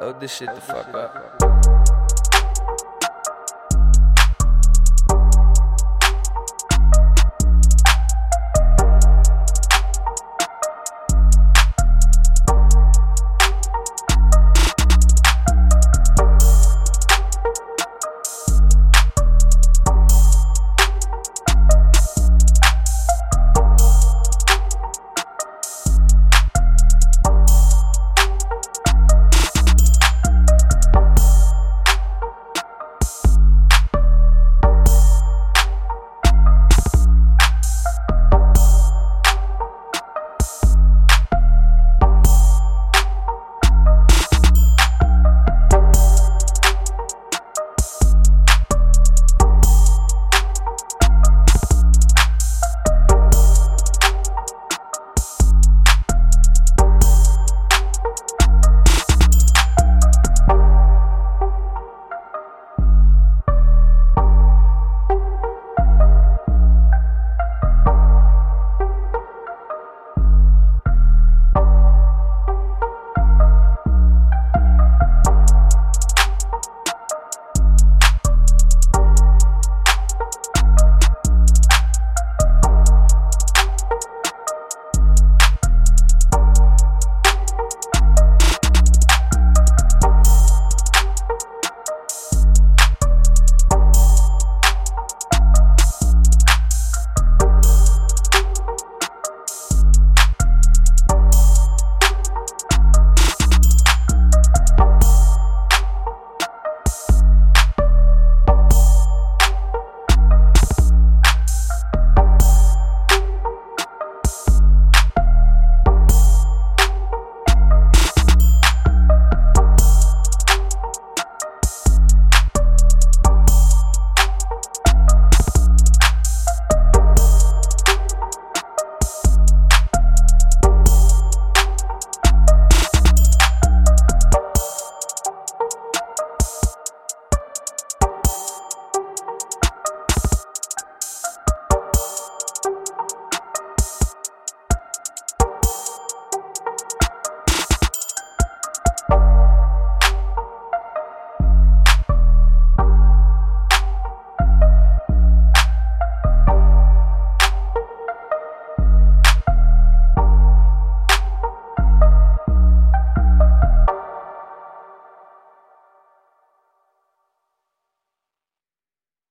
Load this shit the fuck up.